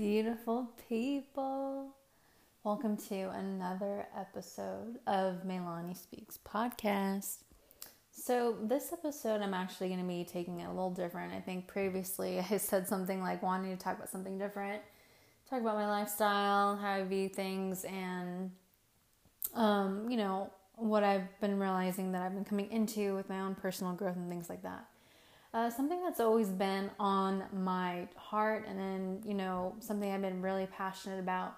beautiful people. Welcome to another episode of Melani Speaks podcast. So, this episode, I'm actually going to be taking it a little different. I think previously I said something like wanting to talk about something different, talk about my lifestyle, how I view things, and, um, you know, what I've been realizing that I've been coming into with my own personal growth and things like that. Uh, something that's always been on my heart, and then, you know, something I've been really passionate about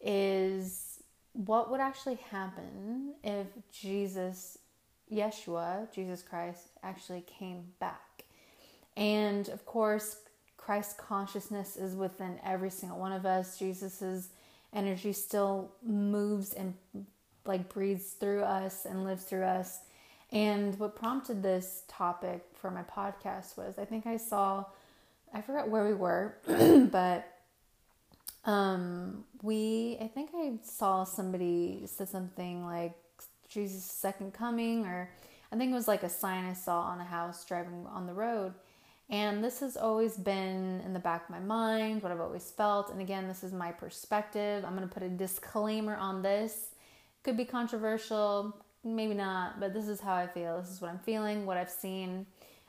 is what would actually happen if Jesus, Yeshua, Jesus Christ, actually came back. And of course, Christ consciousness is within every single one of us. Jesus's energy still moves and like breathes through us and lives through us. And what prompted this topic for my podcast was I think I saw, I forgot where we were, but um, we, I think I saw somebody said something like Jesus' second coming, or I think it was like a sign I saw on a house driving on the road. And this has always been in the back of my mind, what I've always felt. And again, this is my perspective. I'm going to put a disclaimer on this. Could be controversial, maybe not, but this is how I feel. This is what I'm feeling, what I've seen,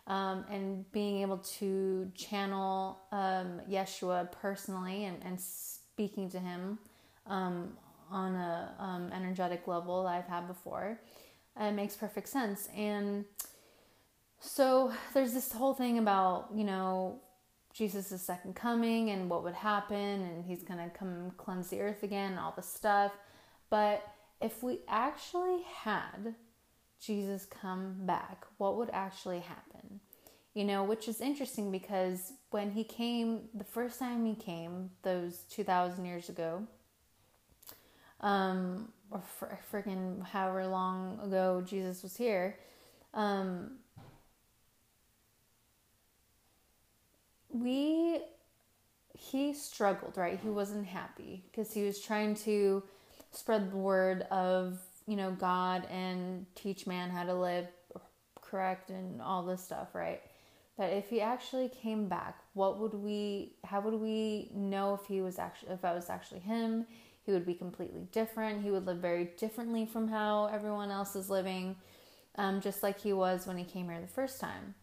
um, and being able to channel um, Yeshua personally and, and speaking to him um, on a um, energetic level that I've had before. It makes perfect sense. And so there's this whole thing about, you know, Jesus' second coming and what would happen, and he's going to come cleanse the earth again, and all this stuff. But if we actually had Jesus come back, what would actually happen? You know, which is interesting because when he came, the first time he came, those 2,000 years ago, um, or fr- freaking however long ago Jesus was here, um, we, he struggled, right? He wasn't happy because he was trying to spread the word of you know God and teach man how to live correct and all this stuff, right? That if he actually came back, what would we? How would we know if he was actually if I was actually him? He would be completely different. He would live very differently from how everyone else is living, um, just like he was when he came here the first time.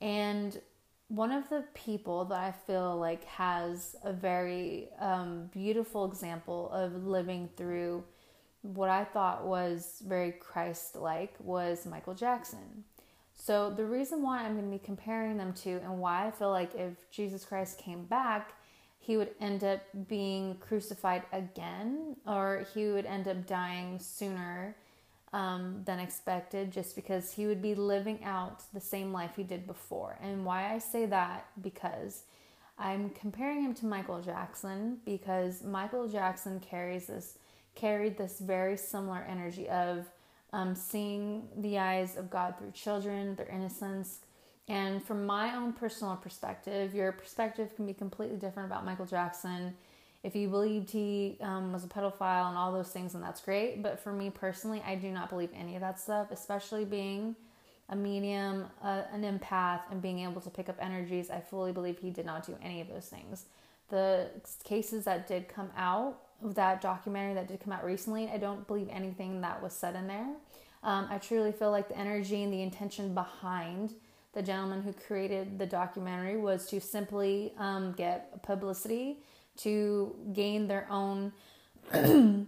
And one of the people that I feel like has a very um, beautiful example of living through what I thought was very Christ like was Michael Jackson. So, the reason why I'm going to be comparing them to and why I feel like if Jesus Christ came back, he would end up being crucified again or he would end up dying sooner um, than expected just because he would be living out the same life he did before. And why I say that because I'm comparing him to Michael Jackson because Michael Jackson carries this carried this very similar energy of um, seeing the eyes of God through children, their innocence. And from my own personal perspective, your perspective can be completely different about Michael Jackson if you believed he um, was a pedophile and all those things, then that's great. But for me personally, I do not believe any of that stuff, especially being a medium, uh, an empath, and being able to pick up energies. I fully believe he did not do any of those things. The cases that did come out of that documentary that did come out recently, I don't believe anything that was said in there. Um, I truly feel like the energy and the intention behind the gentleman who created the documentary was to simply um, get publicity to gain their own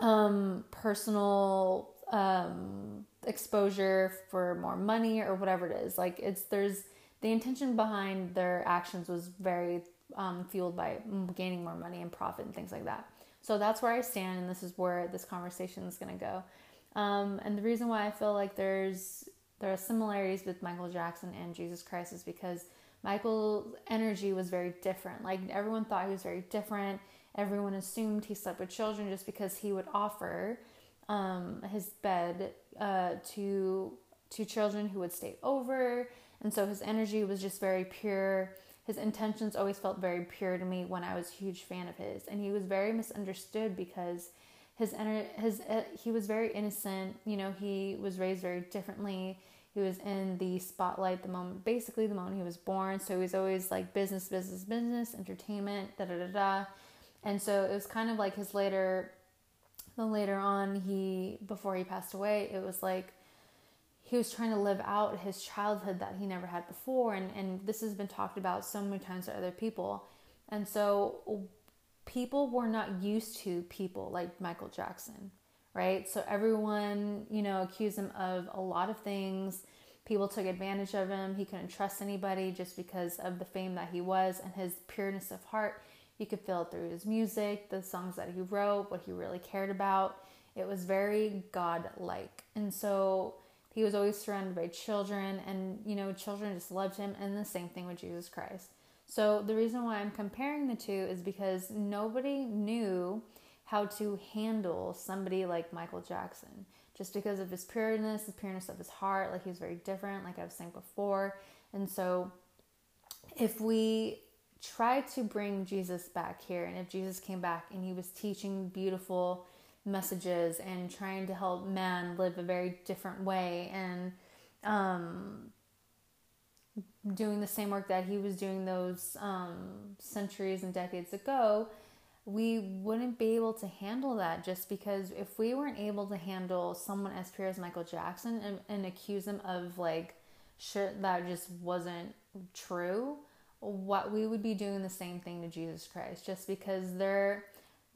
um, personal um, exposure for more money or whatever it is. Like it's there's the intention behind their actions was very um, fueled by gaining more money and profit and things like that. So that's where I stand, and this is where this conversation is going to go. Um, and the reason why I feel like there's there are similarities with Michael Jackson and Jesus Christ is because Michael's energy was very different. Like everyone thought he was very different. Everyone assumed he slept with children just because he would offer um, his bed uh, to to children who would stay over, and so his energy was just very pure. His intentions always felt very pure to me when I was a huge fan of his, and he was very misunderstood because his his uh, he was very innocent. You know, he was raised very differently he was in the spotlight the moment, basically the moment he was born. So he was always like business, business, business, entertainment, da da da da. And so it was kind of like his later, the later on, he, before he passed away, it was like he was trying to live out his childhood that he never had before. And, and this has been talked about so many times to other people. And so people were not used to people like Michael Jackson right? So everyone, you know, accused him of a lot of things. People took advantage of him. He couldn't trust anybody just because of the fame that he was and his pureness of heart. You could feel it through his music, the songs that he wrote, what he really cared about. It was very God-like. And so he was always surrounded by children and, you know, children just loved him and the same thing with Jesus Christ. So the reason why I'm comparing the two is because nobody knew how to handle somebody like Michael Jackson just because of his pureness, the pureness of his heart. Like he was very different, like I was saying before. And so, if we try to bring Jesus back here, and if Jesus came back and he was teaching beautiful messages and trying to help man live a very different way and um, doing the same work that he was doing those um, centuries and decades ago, we wouldn't be able to handle that just because if we weren't able to handle someone as pure as Michael Jackson and, and accuse him of like shit that just wasn't true, what we would be doing the same thing to Jesus Christ just because they're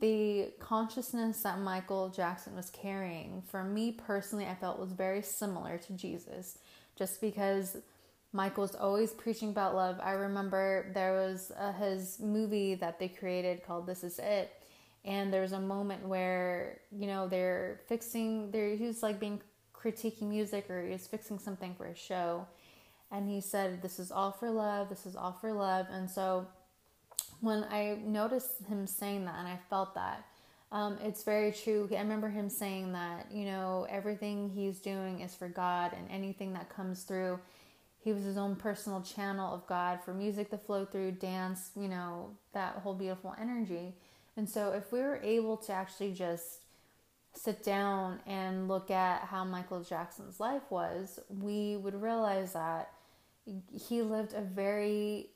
the consciousness that Michael Jackson was carrying, for me personally, I felt was very similar to Jesus, just because Michael's always preaching about love. I remember there was a, his movie that they created called This Is It. And there was a moment where, you know, they're fixing, they're, he was like being critiquing music or he was fixing something for a show. And he said, This is all for love. This is all for love. And so when I noticed him saying that and I felt that, um, it's very true. I remember him saying that, you know, everything he's doing is for God and anything that comes through he was his own personal channel of God for music to flow through, dance, you know, that whole beautiful energy. And so if we were able to actually just sit down and look at how Michael Jackson's life was, we would realize that he lived a very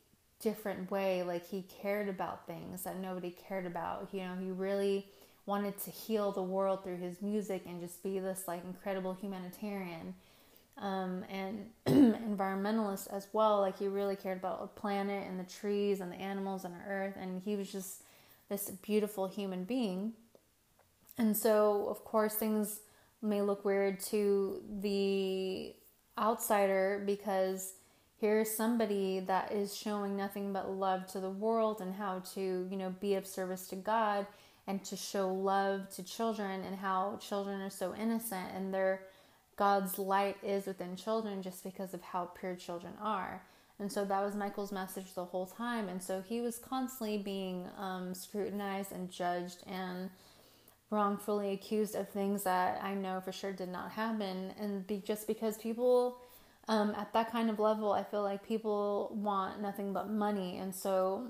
different way. Like he cared about things that nobody cared about. You know, he really wanted to heal the world through his music and just be this like incredible humanitarian um, and environmentalist as well. Like he really cared about the planet and the trees and the animals and the earth, and he was just this beautiful human being. And so, of course, things may look weird to the outsider because here's somebody that is showing nothing but love to the world and how to, you know, be of service to God and to show love to children and how children are so innocent and they're God's light is within children just because of how pure children are. And so that was Michael's message the whole time. And so he was constantly being um, scrutinized and judged and wrongfully accused of things that I know for sure did not happen. And be, just because people um, at that kind of level, I feel like people want nothing but money. And so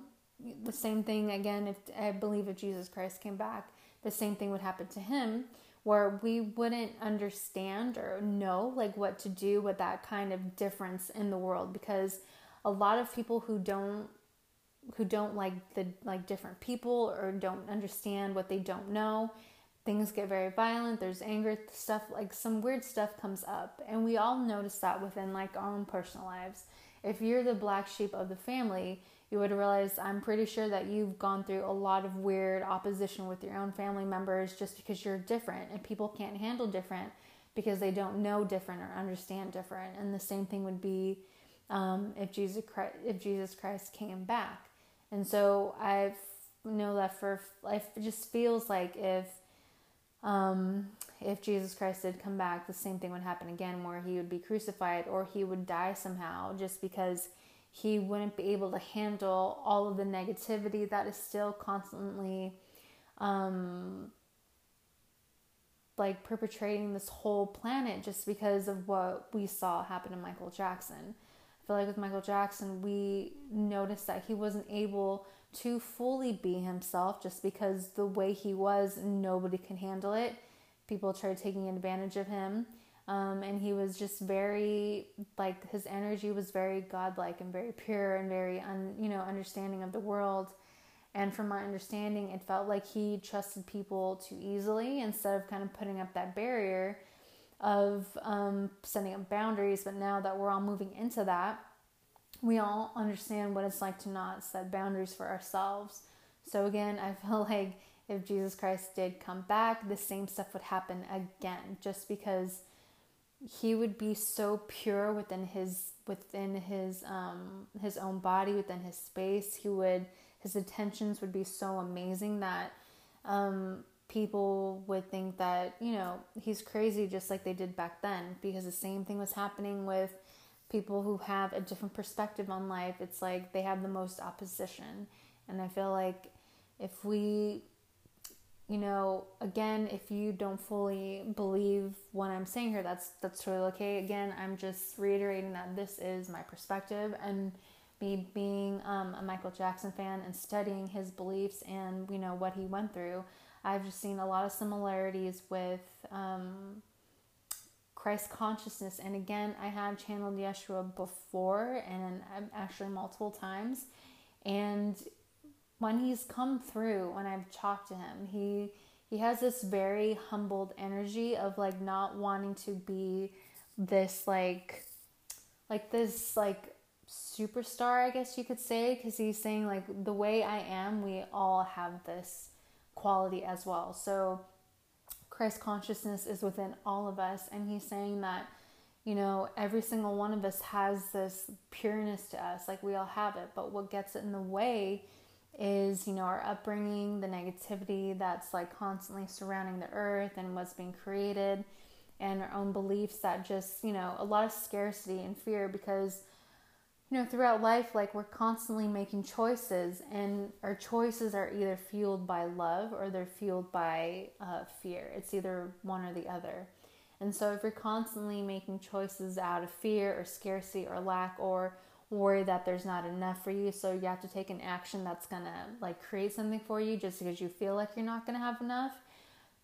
the same thing again, if I believe if Jesus Christ came back, the same thing would happen to him where we wouldn't understand or know like what to do with that kind of difference in the world because a lot of people who don't who don't like the like different people or don't understand what they don't know things get very violent there's anger stuff like some weird stuff comes up. And we all notice that within like our own personal lives. If you're the black sheep of the family you would realize I'm pretty sure that you've gone through a lot of weird opposition with your own family members just because you're different and people can't handle different because they don't know different or understand different. And the same thing would be um, if Jesus Christ, if Jesus Christ came back. And so I've know that for life, it just feels like if um, if Jesus Christ did come back, the same thing would happen again, where he would be crucified or he would die somehow, just because he wouldn't be able to handle all of the negativity that is still constantly um, like perpetrating this whole planet just because of what we saw happen to Michael Jackson. I feel like with Michael Jackson, we noticed that he wasn't able to fully be himself just because the way he was, nobody can handle it. People tried taking advantage of him. Um, and he was just very like his energy was very godlike and very pure and very un, you know understanding of the world. And from my understanding it felt like he trusted people too easily instead of kind of putting up that barrier of um, setting up boundaries. But now that we're all moving into that we all understand what it's like to not set boundaries for ourselves. So again i feel like if jesus christ did come back the same stuff would happen again just because he would be so pure within his within his um his own body within his space. He would his intentions would be so amazing that um people would think that you know he's crazy just like they did back then because the same thing was happening with people who have a different perspective on life. It's like they have the most opposition. And i feel like if we you know, again, if you don't fully believe what I'm saying here, that's that's totally okay. Again, I'm just reiterating that this is my perspective and me being um, a Michael Jackson fan and studying his beliefs and you know what he went through. I've just seen a lot of similarities with um, Christ consciousness, and again, I have channeled Yeshua before and actually multiple times, and when he's come through, when I've talked to him, he he has this very humbled energy of like not wanting to be this like like this like superstar, I guess you could say, because he's saying like the way I am, we all have this quality as well. So Christ consciousness is within all of us, and he's saying that you know every single one of us has this pureness to us, like we all have it, but what gets it in the way is you know our upbringing the negativity that's like constantly surrounding the earth and what's being created and our own beliefs that just you know a lot of scarcity and fear because you know throughout life like we're constantly making choices and our choices are either fueled by love or they're fueled by uh, fear. It's either one or the other. And so if you're constantly making choices out of fear or scarcity or lack or worry that there's not enough for you. So you have to take an action that's gonna like create something for you just because you feel like you're not gonna have enough.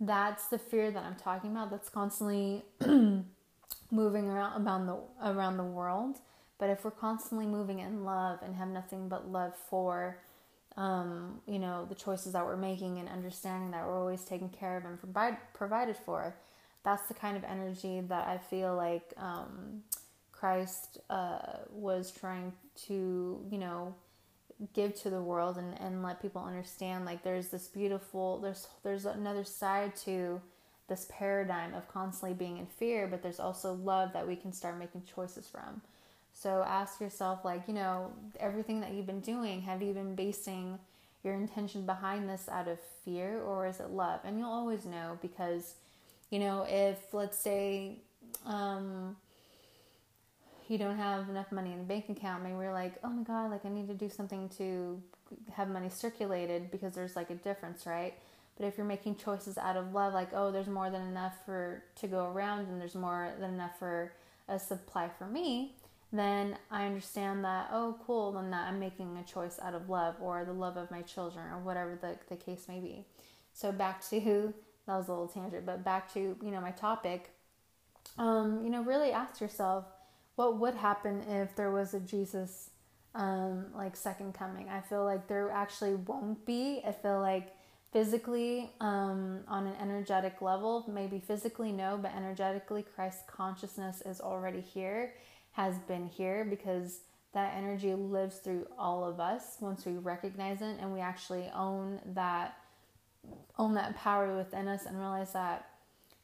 That's the fear that i'm talking about that's constantly moving around around the around the world. But if we're constantly moving in love and have nothing but love for um, you know the choices that we're making and understanding that we're always taken care of and provide, provided for that's the kind of energy that i feel like um, Christ uh, was trying to, you know, give to the world and, and let people understand like there's this beautiful there's there's another side to this paradigm of constantly being in fear but there's also love that we can start making choices from. So ask yourself like you know everything that you've been doing have you been basing your intention behind this out of fear or is it love? And you'll always know because you know if let's say um you don't have enough money in the bank account, maybe you're like, oh my God, like I need to do something to have money circulated because there's like a difference, right? But if you're making choices out of love, like, oh, there's more than enough for to go around and there's more than enough for a supply for me, then I understand that, oh, cool, then that I'm making a choice out of love or the love of my children or whatever the, the case may be. So back to, that was a little tangent, but back to, you know, my topic, um, you know, really ask yourself, what would happen if there was a Jesus um, like second coming. I feel like there actually won't be. I feel like physically, um, on an energetic level, maybe physically no, but energetically, Christ consciousness is already here, has been here because that energy lives through all of us once we recognize it and we actually own that own that power within us and realize that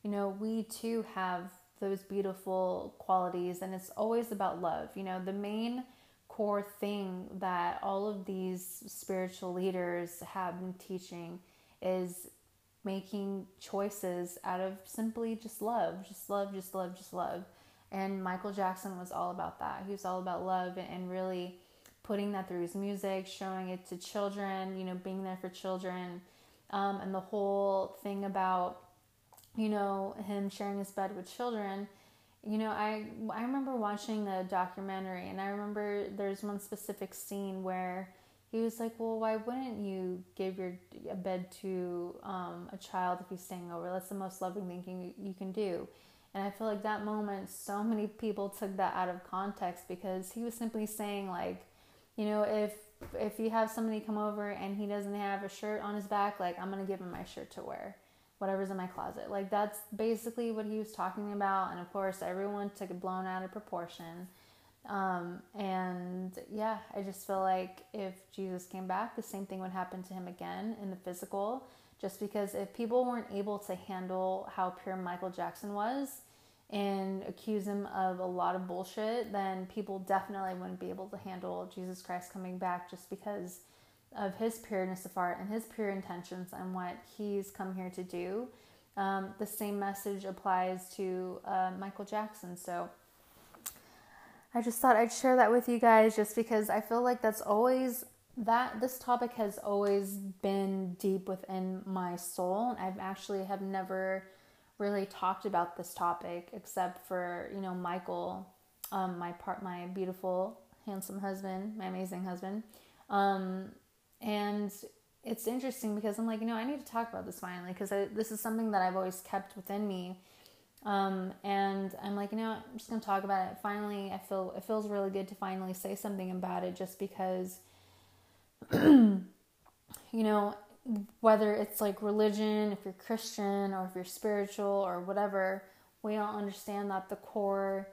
you know we too have those beautiful qualities and it's always about love. You know the main core thing that all of these spiritual leaders have been teaching is making choices out of simply just love just love just love just love. And michael jackson was all about that. He was all about love and really putting that through his music showing it to children you know being there for children. Um, and the whole thing about you know, him sharing his bed with children, you know, I I remember watching the documentary and I remember there's one specific scene where he was like, "Well, why wouldn't you give your a bed to um, a child if he's staying over? That's the most loving thing you, you can do." And I feel like that moment, so many people took that out of context because he was simply saying, like, you know, if if you have somebody come over and he doesn't have a shirt on his back, like I'm gonna give him my shirt to wear, whatever's in my closet. Like that's basically what he was talking about. And of course, everyone took it blown out of proportion. Um, and yeah, I just feel like if Jesus came back, the same thing would happen to him again in the physical. Just because if people weren't able to handle how pure Michael Jackson was, and accuse him of a lot of bullshit, then people definitely wouldn't be able to handle Jesus Christ coming back just because of his pureness of heart and his pure intentions and what he's come here to do. Um, the same message applies to uh, Michael Jackson. So I just thought I'd share that with you guys just because I feel like that's always that this topic has always been deep within my soul. I've actually have never really talked about this topic except for you know Michael, um, my part, my beautiful, handsome husband, my amazing husband, um, and it's interesting because I'm like you know I need to talk about this finally because this is something that I've always kept within me. Um, and I'm like, you know, I'm just gonna talk about it. Finally, I feel it feels really good to finally say something about it, just because, you know, whether it's like religion, if you're Christian or if you're spiritual or whatever, we all understand that the core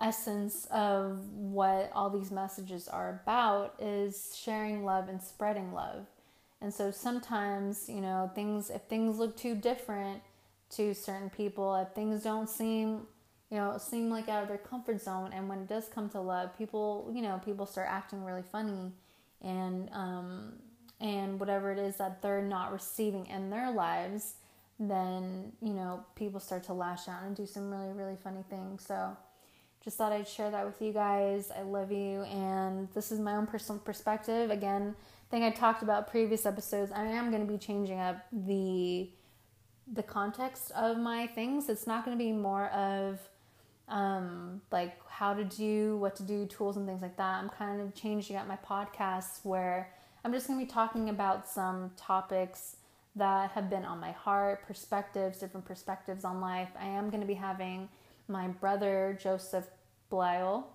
essence of what all these messages are about is sharing love and spreading love. And so sometimes, you know, things if things look too different to certain people, if things don't seem, you know, seem like out of their comfort zone and when it does come to love, people, you know, people start acting really funny and um and whatever it is that they're not receiving in their lives, then, you know, people start to lash out and do some really, really funny things. So, just thought I'd share that with you guys. I love you, and this is my own personal perspective. Again, thing I talked about previous episodes. I am going to be changing up the the context of my things. It's not going to be more of um, like how to do, what to do, tools and things like that. I'm kind of changing up my podcasts where I'm just going to be talking about some topics that have been on my heart, perspectives, different perspectives on life. I am going to be having my brother Joseph Blyle.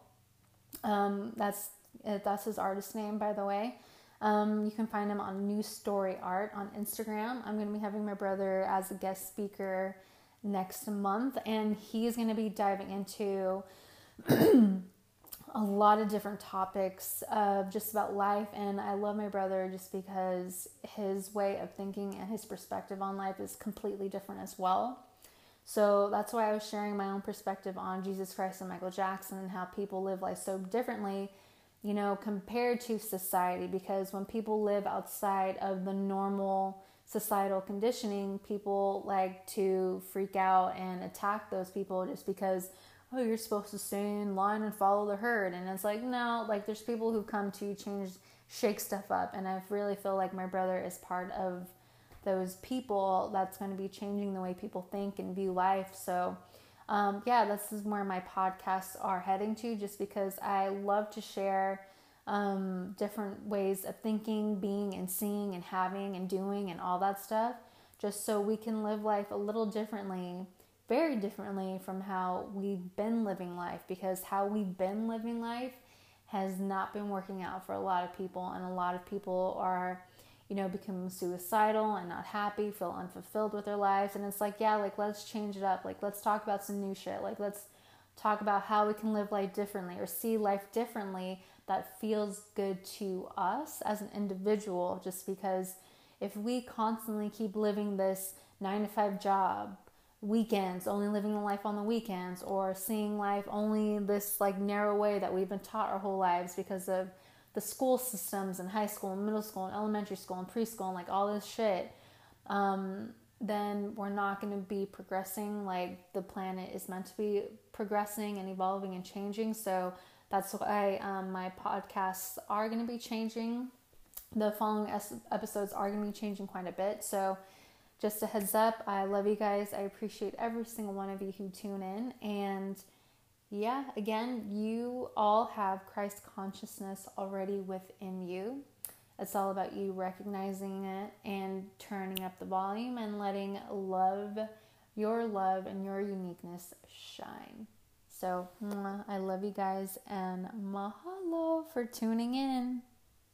Um, that's that's his artist name, by the way. Um, you can find him on New Story Art on Instagram. I'm going to be having my brother as a guest speaker next month, and he's going to be diving into a lot of different topics of just about life and I love my brother just because his way of thinking and his perspective on life is completely different as well. So that's why I was sharing my own perspective on Jesus Christ and Michael Jackson and how people live life so differently, you know, compared to society because when people live outside of the normal societal conditioning, people like to freak out and attack those people just because oh, you're supposed to stay in line and follow the herd. And it's like, no, like there's people who come to change, shake stuff up. And I really feel like my brother is part of those people that's going to be changing the way people think and view life. So, um, yeah, this is where my podcasts are heading to just because I love to share um, different ways of thinking, being, and seeing, and having, and doing, and all that stuff, just so we can live life a little differently very differently from how we've been living life because how we've been living life has not been working out for a lot of people and a lot of people are you know become suicidal and not happy feel unfulfilled with their lives. And it's like yeah like let's change it up. Like let's talk about some new shit. Like let's talk about how we can live life differently or see life differently that feels good to us as an individual just because if we constantly keep living this 9 to 5 job weekends, only living the life on the weekends, or seeing life only this like narrow way that we've been taught our whole lives because of the school systems and high school and middle school and elementary school and preschool and like all this shit, um, then we're not going to be progressing like the planet is meant to be progressing and evolving and changing. So that's why um, my podcasts are going to be changing. The following episodes are going to be changing quite a bit. So just a heads up, I love you guys. I appreciate every single one of you who tune in. And yeah, again, you all have Christ consciousness already within you. It's all about you recognizing it and turning up the volume and letting love your love and your uniqueness shine. So, I love you guys and mahalo for tuning in.